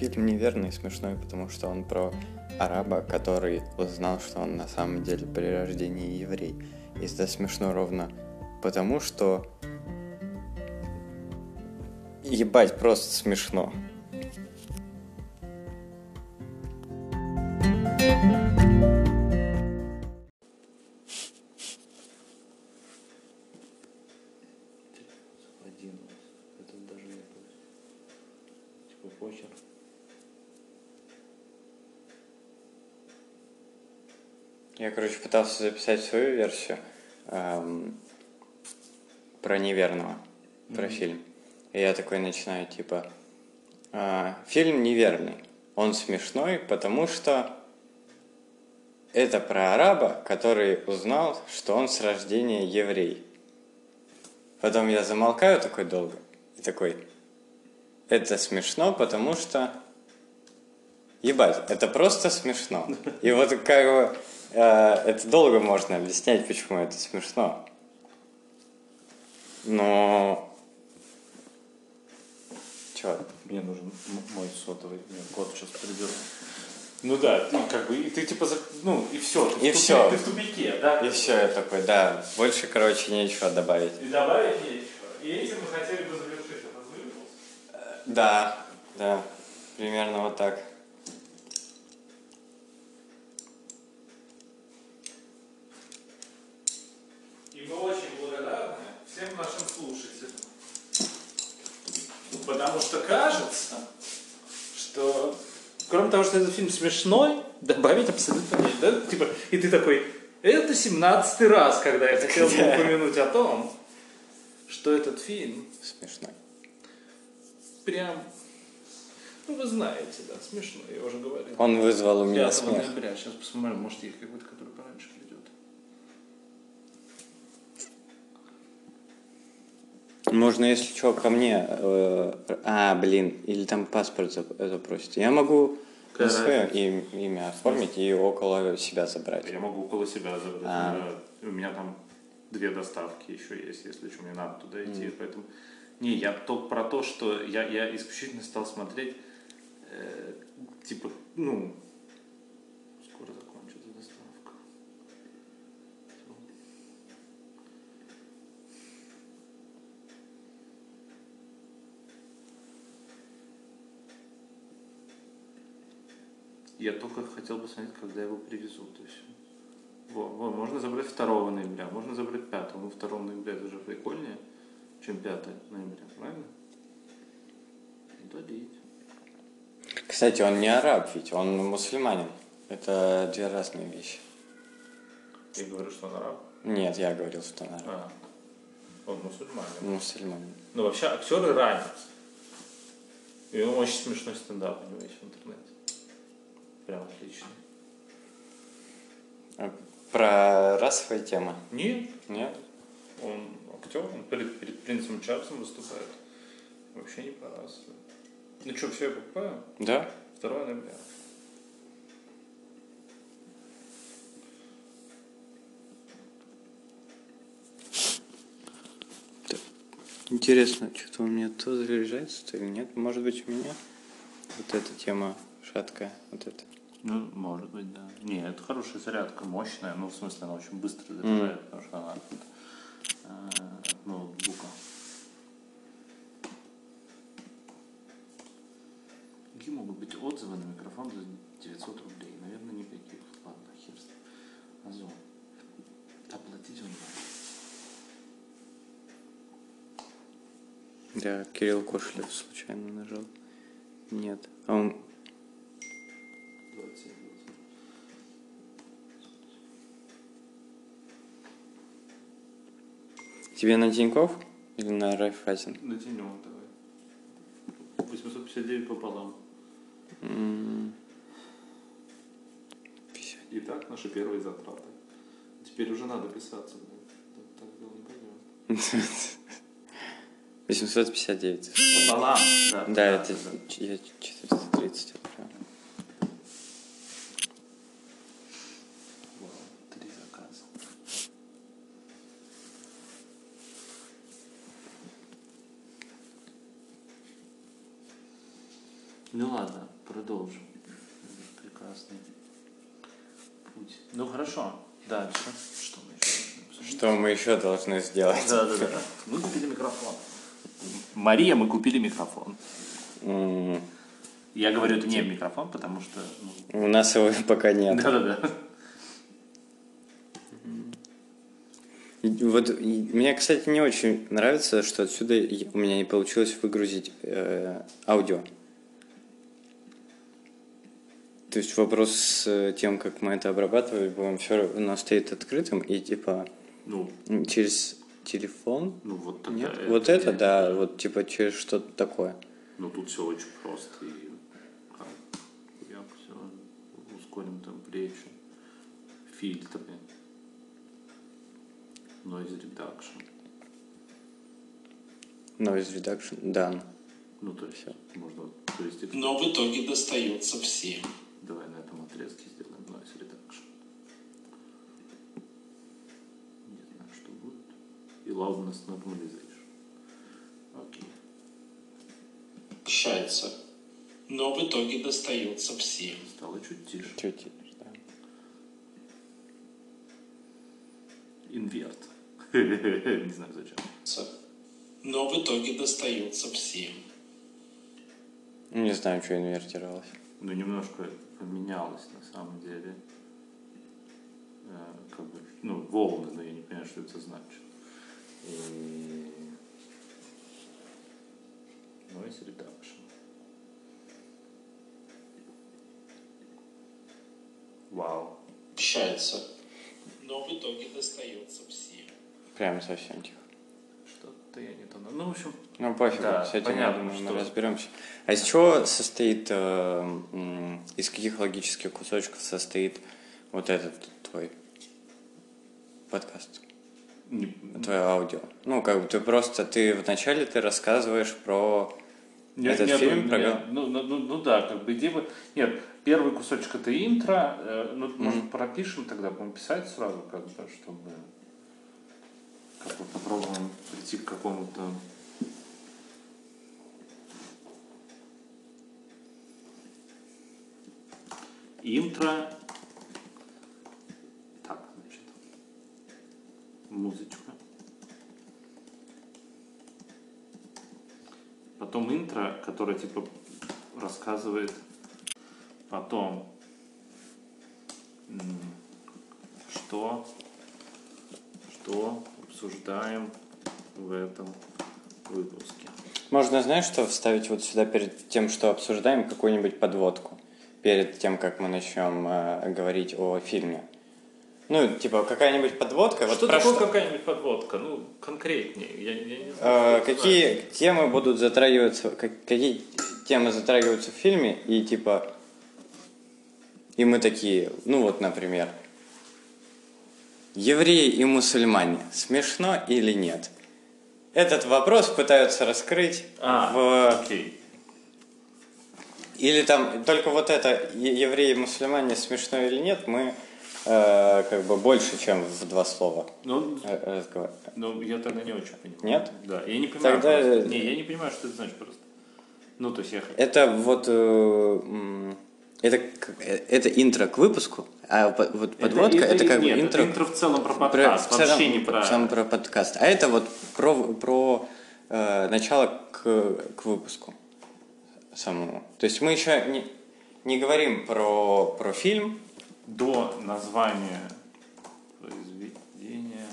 фильм неверный, смешной, потому что он про араба, который узнал, что он на самом деле при рождении еврей. И это смешно ровно потому, что ебать, просто смешно. Пытался записать свою версию эм, про неверного, про фильм. И я такой начинаю, типа, «А, фильм неверный. Он смешной, потому что это про араба, который узнал, что он с рождения еврей. Потом я замолкаю такой долго и такой, это смешно, потому что ебать, это просто смешно. И вот как бы э, это долго можно объяснять, почему это смешно. Но Чё? Мне нужен мой сотовый. Мне код сейчас придет. Ну да, ты как бы, и ты типа, ну и все. Ты, И в тупи- всё. ты в тупике, да? И все, я такой, да, больше, короче, нечего добавить. И добавить нечего. И этим мы хотели бы завершить этот выпуск. Да, да, примерно вот так. И мы очень благодарны всем нашим слушателям. Потому что кажется, что кроме того, что этот фильм смешной, добавить абсолютно нет. Да? Типа, и ты такой, это 17 раз, когда я хотел бы упомянуть о том, что этот фильм Смешно. прям, ну вы знаете, да, смешно, я уже говорил. Он вызвал у меня 5 смех. ноября, сейчас посмотрим, может есть какой-то, который пораньше придет. Можно, если что, ко мне... э, а, блин, или там паспорт зап- запросить. Я могу на свое им- имя оформить и около себя забрать. Я могу около себя забрать. А. У меня- У меня там две доставки еще есть, если что, мне надо туда идти. Поэтому. Не, я только про то, что я, я исключительно стал смотреть, э, типа, ну, Я только хотел бы смотреть, когда его привезут. И все. Во, во, можно забрать 2 ноября, можно забрать 5. Ну, 2 ноября это уже прикольнее, чем 5 ноября, правильно? Удалить. Кстати, он не араб ведь, он мусульманин. Это две разные вещи. Я говорю, что он араб. Нет, я говорил, что он араб. А, он мусульманин. Мусульманин. Ну, вообще, актер иранец. И он очень смешной стендап у него есть в интернете. Прям отличный. А Про расовые темы? Нет, Нет? он актер, он перед, перед принцем Чарльзом выступает. Вообще не по расу. Ну что, все, я покупаю? Да? 2 ноября. Интересно, что-то у меня то заряжается, то или нет. Может быть, у меня вот эта тема шаткая, вот эта. Ну, может быть, да. Не, это хорошая зарядка, мощная. Ну, в смысле, она очень быстро заряжает, потому что она от, э, от ноутбука. Какие могут быть отзывы на микрофон за 900 рублей? Наверное, никаких. Ладно, хер с ним. Озон. Оплатить онлайн. Да, Кирилл Кошелев случайно нажал. Нет. А он... Тебе на Тинькофф или на Райфайзен? Натянем давай. 859 пополам. 50. Итак, наши первые затраты. Теперь уже надо писаться. да. Так, не пойдет. 859. Пополам. Да, Да, это я 430 отправил. Вау, Три заказа. Ну ладно. продолжим этот прекрасный путь. Ну хорошо, дальше. Что мы еще должны обсудить? Что мы еще должны сделать? Да, да, да. Мы купили микрофон. Мария, мы купили микрофон. М, Я говорю это не в микрофон, потому что... ну, У нас его пока нет. Да, да, да. Вот мне, кстати, не очень нравится, что отсюда у меня не получилось выгрузить э, аудио. То есть вопрос с э, тем, как мы это обрабатывали, будем все равно стоит открытым и типа Ну, через телефон. ну вот тогда Нет, вот это, да, вот типа через что-то такое. Ну тут все очень просто и как, я все в ускоренном темплете, фильтры, noise reduction. Noise reduction, да. Ну то есть можно провести. Но в итоге достается всем. Давай на этом отрезке сделаем noise reduction. Не знаю, что будет. Loudness normalization. Окей. Общается. Но в итоге достается всем. Стало чуть тише. Чуть, да. Инверт. Не знаю зачем. Но в итоге достается всем. Не знаю, что инвертировалось. Ну, немножко поменялось на самом деле. Э, как бы, ну, волны, но я не понимаю, что это значит. И... Noise reduction. Вау. Общается. Но в итоге достается всем. Прям совсем тихо. Что-то я не то... Ну, в общем, Ну, пофиг, Да, с этим, понятно, я думаю, что- мы разберемся. А из чего состоит, э, из каких логических кусочков состоит вот этот твой подкаст, твое аудио? Ну, как бы ты просто, ты вначале ты рассказываешь про Нет, этот нет, фильм, нет, про... ну, ну, ну, ну да, как бы идея... Нет, первый кусочек это интро. э, ну, может, пропишем тогда, будем писать сразу, как бы, чтобы... Как бы попробуем прийти к какому-то... Интро. Так, значит. Музычка. Которое типа рассказывает. Потом м, что что обсуждаем в этом выпуске. Можно, знаешь, что вставить вот сюда перед тем, что обсуждаем, какую-нибудь подводку? Перед тем, как мы начнем э, говорить о фильме. Ну, типа, какая-нибудь подводка. вот что про такое что- какая-нибудь подводка? Ну, конкретнее. Я, я не знаю. Это какие темы будут затрагиваться, как- какие темы затрагиваются в фильме, и типа, и мы такие, ну вот, например, евреи и мусульмане, смешно или нет? Этот вопрос пытаются раскрыть А, в... окей. Или там только вот это евреи и мусульмане, смешно или нет, мы э, как бы больше, чем в два слова Ну, э, разговариваем. ну, я тогда не очень понимаю. Нет? Да, я не понимаю Тогда- просто. Не, я не понимаю, что это значит просто. Ну, то есть я... Это вот э, это, э, это интро к выпуску, а вот подводка это, как нет, бы интро, это интро в целом про про- подкаст, целом- вообще не про... в целом про подкаст. А это вот про, про э, начало к, к выпуску самому. То есть мы еще не, не говорим про, про фильм, До названия произведения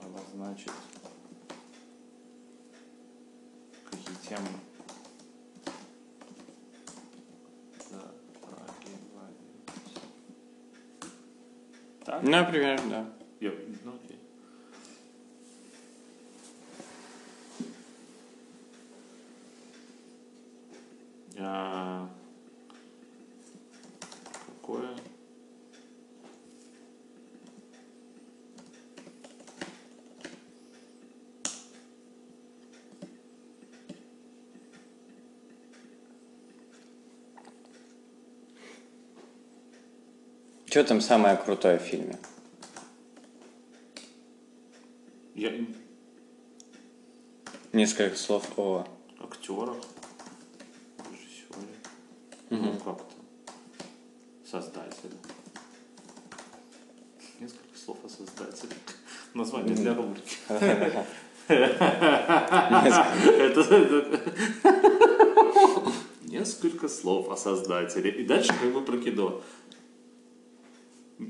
обозначить какие темы. Так? например, да. Я, ну, окей. А, Что там самое крутое в фильме? Я Несколько слов о... актерах, Ну, как-то. Создатель. Несколько слов о создателе. Название для рубрики. Несколько слов о создателе. И дальше как бы про кино.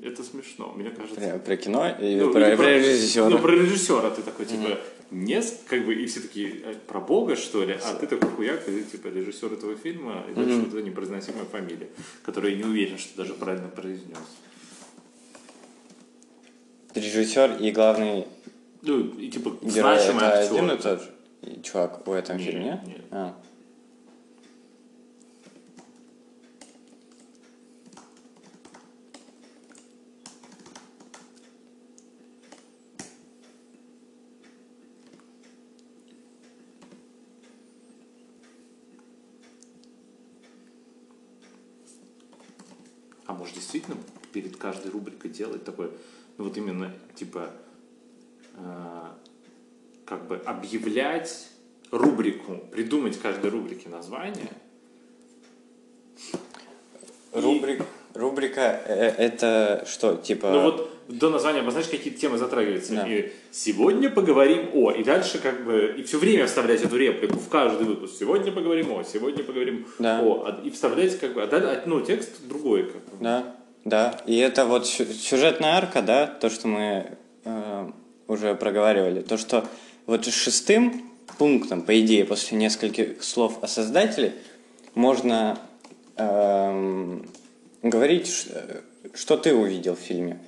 Это смешно, мне кажется. Про, про кино и Ну, про, или про режиссера. Ну, про режиссера ты такой, типа, не, как бы, и все такие, «Э, про Бога, что ли? А ты такой хуяк, ты, типа, режиссер этого фильма, и дальше вот эта непроизносимая фамилия, которую я не уверен, что даже правильно произнес. Режиссер и главный Ну, и, типа, герой значимый это актер. один и тот же чувак в этом Нет, фильме, нет? нет. А. А может, действительно перед каждой рубрикой делать такое, ну, вот именно, типа, э, как бы объявлять рубрику, придумать каждой рубрике название, Рубрик, рубрика э, это что, типа... Ну вот до названия обозначить, какие темы затрагиваются. Да. И сегодня поговорим о. И дальше как бы и все время вставлять эту реплику в каждый выпуск. Сегодня поговорим о, сегодня поговорим Да. о. А- И вставлять как бы, а а, ну, текст другой. Как бы. Да, да. И это вот сю- сюжетная арка, да, то, что мы э, уже проговаривали. То, что вот шестым пунктом, по идее, после нескольких слов о создателе, можно эм, говорить, ш- что ты увидел в фильме.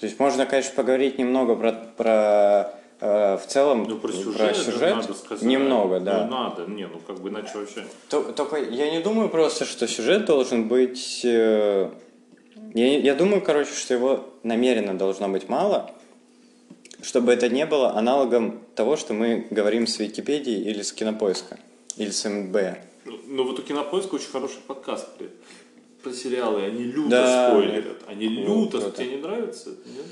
То есть можно, конечно, поговорить немного про, про э, в целом Ну, про сюжет, сюжет. надо сказать. немного, да. Ну, надо. Не, ну, как бы, иначе вообще... То- Только я не думаю просто, что сюжет должен быть... э, Я, я думаю, короче, что его намеренно должно быть мало, чтобы это не было аналогом того, что мы говорим с Википедии или с Кинопоиска, или с МБ. Ну, ну, вот у Кинопоиска очень хороший подкаст про, про сериалы. Они люто Да. спойлерят. Они Вот, люто... круто. Тебе не нравится? Нет?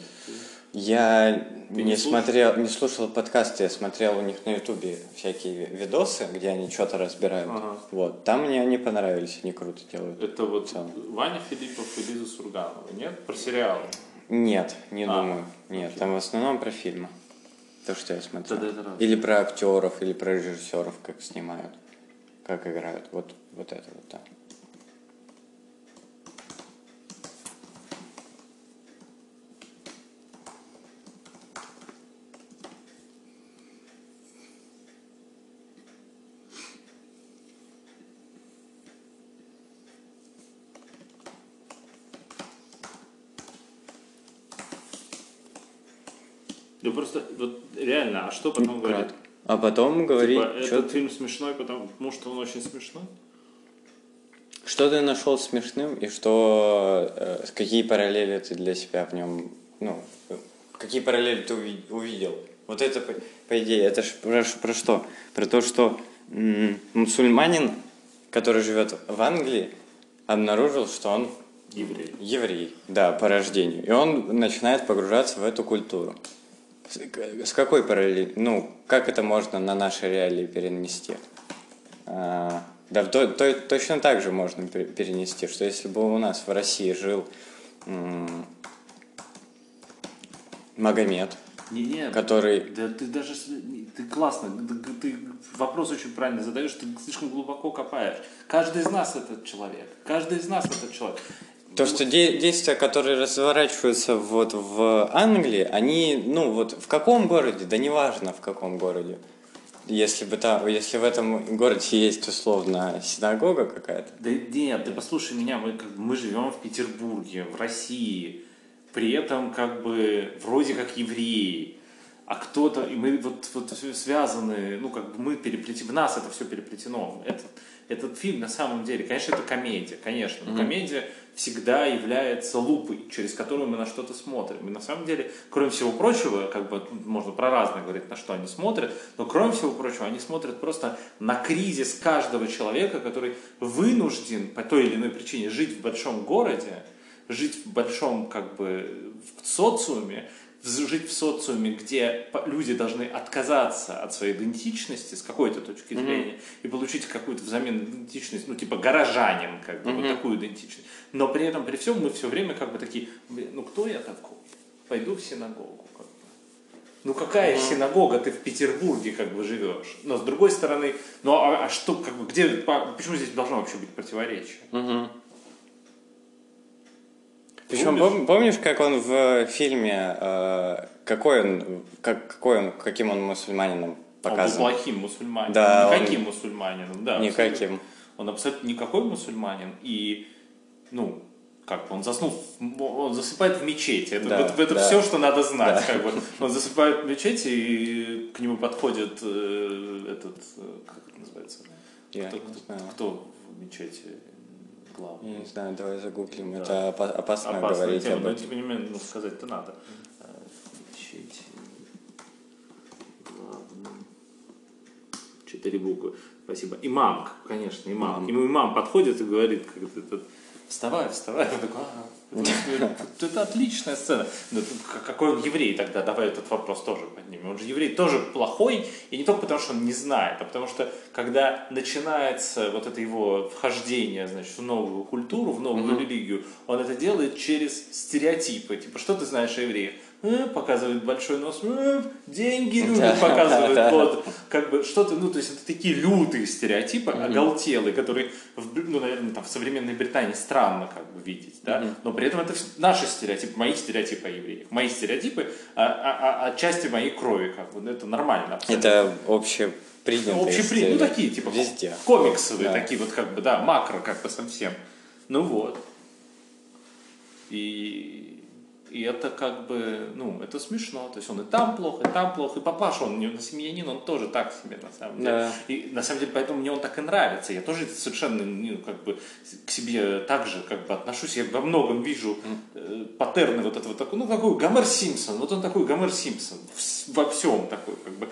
Я Ты не, не слушал? смотрел, не слушал подкасты, я смотрел у них на Ютубе всякие ви- видосы, где они что-то разбирают. Ага. Вот, там мне они понравились, они круто делают. Это вот. Ваня Филиппов и Лиза Сурганова. Нет? Про сериалы. Нет, не А, думаю. Нет, там в основном про фильмы. То, что я смотрел. Тогда это раз. Или про актеров, или про режиссеров, как снимают, как играют. Вот, вот это вот, да. Да просто, вот реально, а что потом говорит? А потом Типа, что, этот фильм смешной, потому что он очень смешной? что ты нашел смешным и что, э, какие параллели ты для себя в нем, ну, какие параллели ты уви- увидел. Вот это, по, по идее, это ж про, про что? Про то, что м, мусульманин, который живет в Англии, обнаружил, что он Еврей. Еврей, да, по рождению. И он начинает погружаться в эту культуру. С, какой параллели, ну, как это можно на наши реалии перенести? А, да, то, то- точно так же можно пер- перенести, что если бы у нас в России жил м, Магомед, Не, не, который... да ты даже, ты классно, ты вопрос очень правильно задаешь, ты слишком глубоко копаешь. Каждый из нас этот человек, каждый из нас этот человек. То, что де- действия, которые разворачиваются вот в Англии, они, ну вот в каком городе, да неважно в каком городе. Если бы там, если в этом городе есть условно синагога какая-то, Да нет, ты послушай меня, мы, как мы живем в Петербурге, в России, при этом как бы вроде как евреи, а кто-то, и мы вот, вот связаны, ну как бы мы переплетены, в нас это все переплетено. Этот, этот фильм на самом деле, конечно, это комедия, конечно, но комедия всегда является лупой, через которую мы на что-то смотрим. И на самом деле, кроме всего прочего, как бы можно про разное говорить, на что они смотрят, но кроме всего прочего, они смотрят просто на кризис каждого человека, который вынужден по той или иной причине жить в большом городе, жить в большом как бы в социуме, жить в социуме, где люди должны отказаться от своей идентичности с какой-то точки зрения и получить какую-то взамен идентичность, ну, типа горожанин, как бы, вот такую идентичность. Но при этом, при всем, мы все время как бы такие, «Блин, ну, кто я такой? Пойду в синагогу. Как бы. Ну какая синагога, ты в Петербурге как бы живешь. Но с другой стороны, ну а, а что, как бы, где, по- почему здесь должно вообще быть противоречие? Причем Помнишь? пом- помнишь, как он в фильме, э, какой он, как, какой он, каким он мусульманином Он был показан? плохим мусульманином. Да, никаким мусульманином, да. Никаким. абсолютно. Он абсолютно никакой мусульманин. И, ну, как бы он заснул, он засыпает в мечети. Это, Да, вот- это да. все, что надо знать. Как бы. Он засыпает в мечети, и к нему подходит э, этот, э, как это называется? Я кто, кто- кто в мечети главный? Я не знаю, давай загуглим. Да. Это опа- опасно, Опасная говорить тема, об но этом. тем не менее, ну, сказать-то надо. Мечеть. Главный. Четыре буквы. Спасибо. Имам, конечно, имам. Имам. Ему имам подходит и говорит, как это, это, вставай, вставай. Он такой, «Ага». Это, отличная сцена. Какой он еврей тогда? Давай этот вопрос тоже поднимем. Он же еврей тоже плохой, и не только потому, что он не знает, а потому что, когда начинается вот это его вхождение, значит, в новую культуру, в новую религию, он это делает через стереотипы. Типа, что ты знаешь о евреях? Э, показывает большой нос, э, деньги любят, показывает да. вот, как бы что-то, ну, то есть это такие лютые стереотипы, оголтелые, которые, в, ну, наверное, там, в современной Британии странно как бы видеть, да, но при этом это наши стереотипы, мои стереотипы о евреях, мои стереотипы о, о- о- о части моей крови, как бы, это нормально абсолютно. Это общепринятые Общепринятые, ну такие, типа, Везде. комиксовые Да. такие вот, как бы, да, макро как бы совсем. Ну вот. И, и это как бы, ну, это смешно. То есть он и там плохо, и там плохо. И папаша, он не семьянин, он тоже так себе, на самом деле. Да. И на самом деле, поэтому мне он так и нравится. Я тоже совершенно, ну, как бы, к себе так же, как бы, отношусь. Я во многом вижу э, паттерны вот этого такого, ну, какой Гомер Симпсон. Вот он такой Гомер Симпсон. Во всем такой, как бы.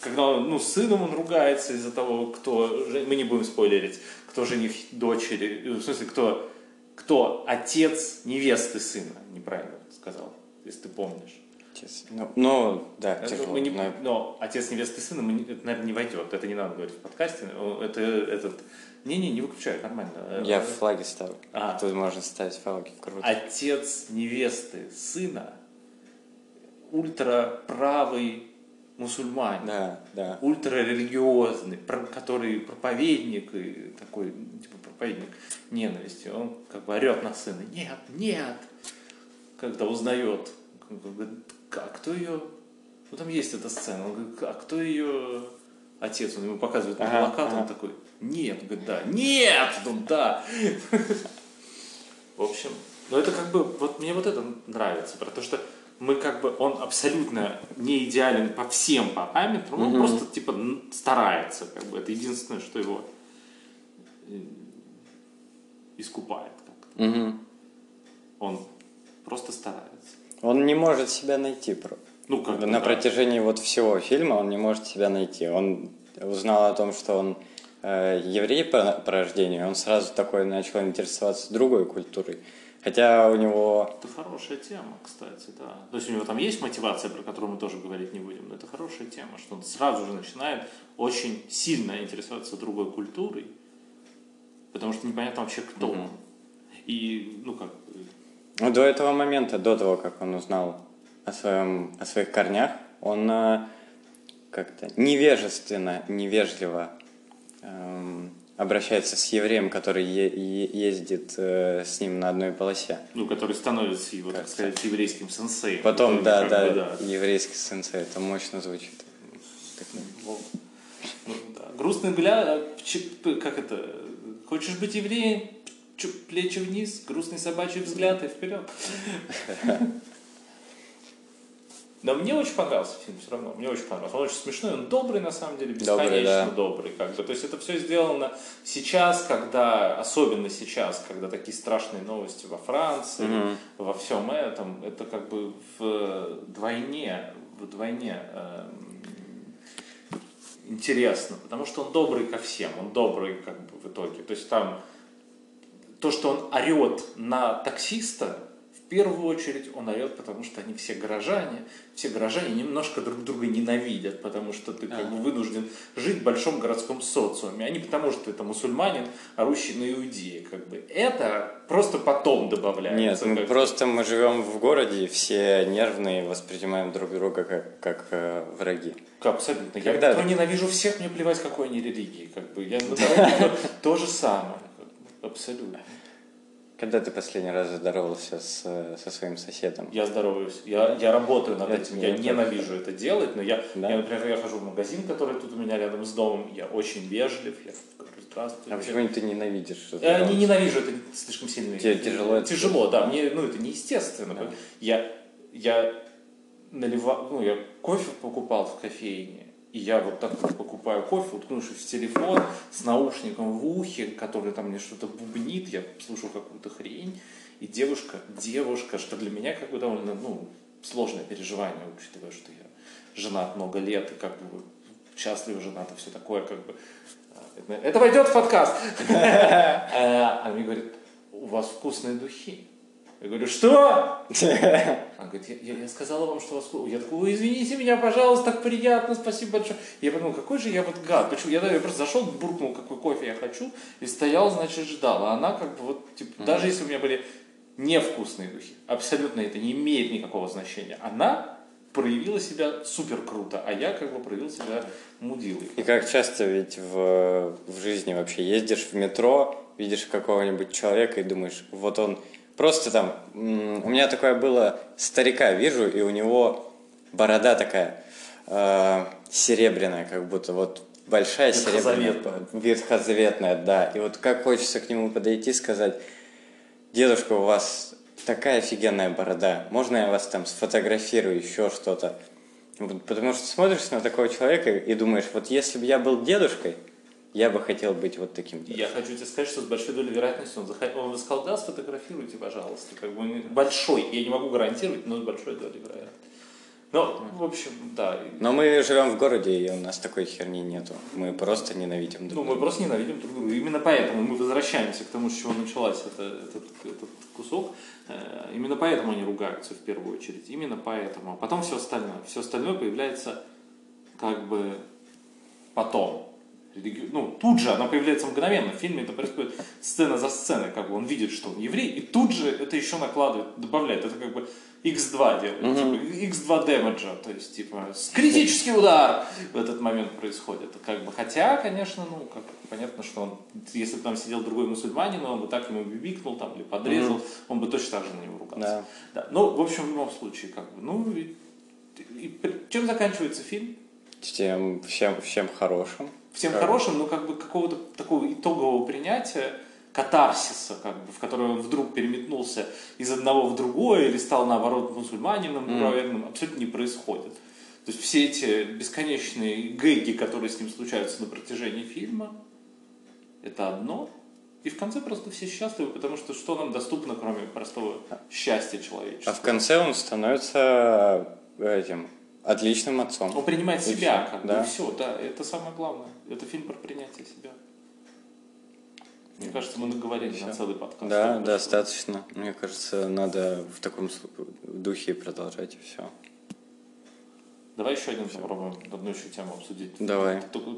Когда, он, ну, с сыном он ругается из-за того, кто, мы не будем спойлерить, кто жених дочери, э, в смысле, кто, кто отец невесты сына, неправильно сказал, если ты помнишь. Честно. Ну, ну, да, Это тяжело. мы не- но- но отец невесты сына, мы это, наверное, не войдет. Это не надо говорить в подкасте. Это этот. Не-не, не выключай, нормально. Я Э, флаги ставлю. А. Тут можно ставить флаги. Круто. Отец невесты сына ультраправый мусульманин. Да, да. ультрарелигиозный, который проповедник и такой, типа проповедник ненависти, он как бы орет на сына, нет, нет, когда узнает, говорит, а кто ее, ну там есть эта сцена, он говорит, а кто ее отец, он ему показывает на Ага, плакат, он ага. такой, нет, он говорит, да, нет, он да. В общем, ну это как бы, вот мне вот это нравится, потому что мы как бы, он абсолютно не идеален по всем параметрам, он просто типа старается, как бы, это единственное, что его э, искупает как Мгм. Он просто старается. Он не может себя найти. Ну, как На да. протяжении вот всего фильма он не может себя найти. Он узнал о том, что он э, еврей по, по рождению, он сразу такой начал интересоваться другой культурой. Хотя у него... Это хорошая тема, кстати, да. То есть у него там есть мотивация, про которую мы тоже говорить не будем, но это хорошая тема, что он сразу же начинает очень сильно интересоваться другой культурой, потому что непонятно вообще, кто он. И, ну как, до этого момента, до того, как он узнал о, своем, о своих корнях, он э, как-то невежественно, невежливо эм, обращается с евреем, который е- е- ездит э, с ним на одной полосе. ну, который становится его, так Как сказать, еврейским сенсеем. Потом, В да, да, бы, еврейский сенсей, это мощно звучит. Ну, да. Грустный взгляд, а, как это, хочешь быть евреем, плечи вниз, грустный собачий взгляд и вперед. Но мне очень понравился фильм все равно, мне очень понравился. Он очень смешной, он добрый на самом деле, Добрый, бесконечно да. добрый. как бы. То есть это все сделано сейчас, когда, особенно сейчас, когда такие страшные новости во Франции, во всем этом, это как бы вдвойне, вдвойне эм, интересно, потому что он добрый ко всем, он добрый как бы в итоге. То есть там то, что он орет на таксиста в первую очередь он орет, потому что они все горожане, все горожане немножко друг друга ненавидят, потому что ты как бы вынужден жить в большом городском социуме, а не потому что это мусульманин, орущий на иудеи. Как бы. Это просто потом добавляется. Нет, мы просто мы живем в городе, все нервные, воспринимаем друг друга как, как э, враги. Абсолютно. Я Когда- то ненавижу всех, мне плевать, какой они религии. Как бы. Я на дороге то же самое. Абсолютно. Когда ты последний раз здоровался с, э, со своим соседом? Я здороваюсь. Я, я работаю над Я- этим. я Я ненавижу это делать, но я, Да? я, например, я хожу в магазин, который тут у меня рядом с домом, я очень вежлив, я говорю, здравствуйте. А почему ты ненавидишь? Я не ненавижу, это слишком сильно. Тебе тяжело Тяжело, да. Мне, ну, это неестественно. Да. Я, я наливал, ну, я кофе покупал в кофейне, и я вот так вот покупаю кофе, уткнувшись в телефон, с наушником в ухе, который там мне что-то бубнит, я слушаю какую-то хрень, и девушка, девушка, что для меня как бы довольно, ну, сложное переживание, учитывая, что я женат много лет, и как бы счастлив женат и все такое, как бы. Это, войдет в подкаст. А она мне говорит, у вас вкусные духи. Я говорю, что? Она говорит, я, я- я сказала вам, что вас Я такой, «Ой, извините меня, пожалуйста, так приятно, спасибо большое. Я подумал, какой же я вот гад. Почему? Я, я просто зашел, буркнул, какой кофе я хочу, и стоял, значит, ждал. А она как бы вот, типа, даже если у меня были невкусные духи, абсолютно это не имеет никакого значения. Она проявила себя супер круто, а я как бы проявил себя мудилой. И как часто ведь в, в жизни вообще ездишь в метро, видишь какого-нибудь человека и думаешь, вот он просто там... У меня такое было, старика вижу, и у него борода такая э, серебряная, как будто вот большая серебряная. Ветхозаветная. Да. И вот как хочется к нему подойти и сказать, дедушка, у вас такая офигенная борода, можно я вас там сфотографирую, еще что-то? Потому что смотришь на такого человека и думаешь, вот если бы я был дедушкой, я бы хотел быть вот таким. Я хочу тебе сказать, что с большой долей вероятности он, захотел, он сказал, да, сфотографируйте, пожалуйста. Как бы он большой, я не могу гарантировать, но с большой долей вероятности. Ну, в общем, да. Но мы живем в городе, и у нас такой херни нету. Мы просто ненавидим друг Ну, мы друга. просто ненавидим друг друга. Именно поэтому мы возвращаемся к тому, с чего началась эта- этот, этот кусок. Э, Именно поэтому они ругаются в первую очередь. Именно поэтому. А потом все остальное. Все остальное появляется как бы потом. Религи- Ну, тут же она появляется мгновенно. В фильме это происходит сцена за сценой. Как бы он видит, что он еврей, и тут же это еще накладывает, добавляет. Это как бы x2 делает. Типа, x2 дэмэджа. То есть, типа, критический удар в этот момент происходит. Как бы, хотя, конечно, ну, как, понятно, что он, если бы там сидел другой мусульманин, он бы так ему бибикнул там, или подрезал, он бы точно так же на него ругался. Да. Да. Ну, в общем, в любом случае, как бы, ну, и, и при- чем заканчивается фильм? Всем, всем, всем хорошим. Всем Как- хорошим, но как бы какого-то такого итогового принятия, катарсиса, как бы, в который он вдруг переметнулся из одного в другое или стал, наоборот, мусульманином правоверным, абсолютно не происходит. То есть все эти бесконечные гэги, которые с ним случаются на протяжении фильма, это одно. И в конце просто все счастливы, потому что что нам доступно, кроме простого счастья А человеческого? в конце он становится этим отличным отцом. Он принимает И себя, всё, как бы, да. и все, да, это самое главное. Это фильм про принятие себя. Мне кажется, мы наговорили на целый подкаст. Да, достаточно. Мне кажется, надо в таком духе продолжать и все. Давай еще один попробуем, одну еще тему обсудить. Давай. Только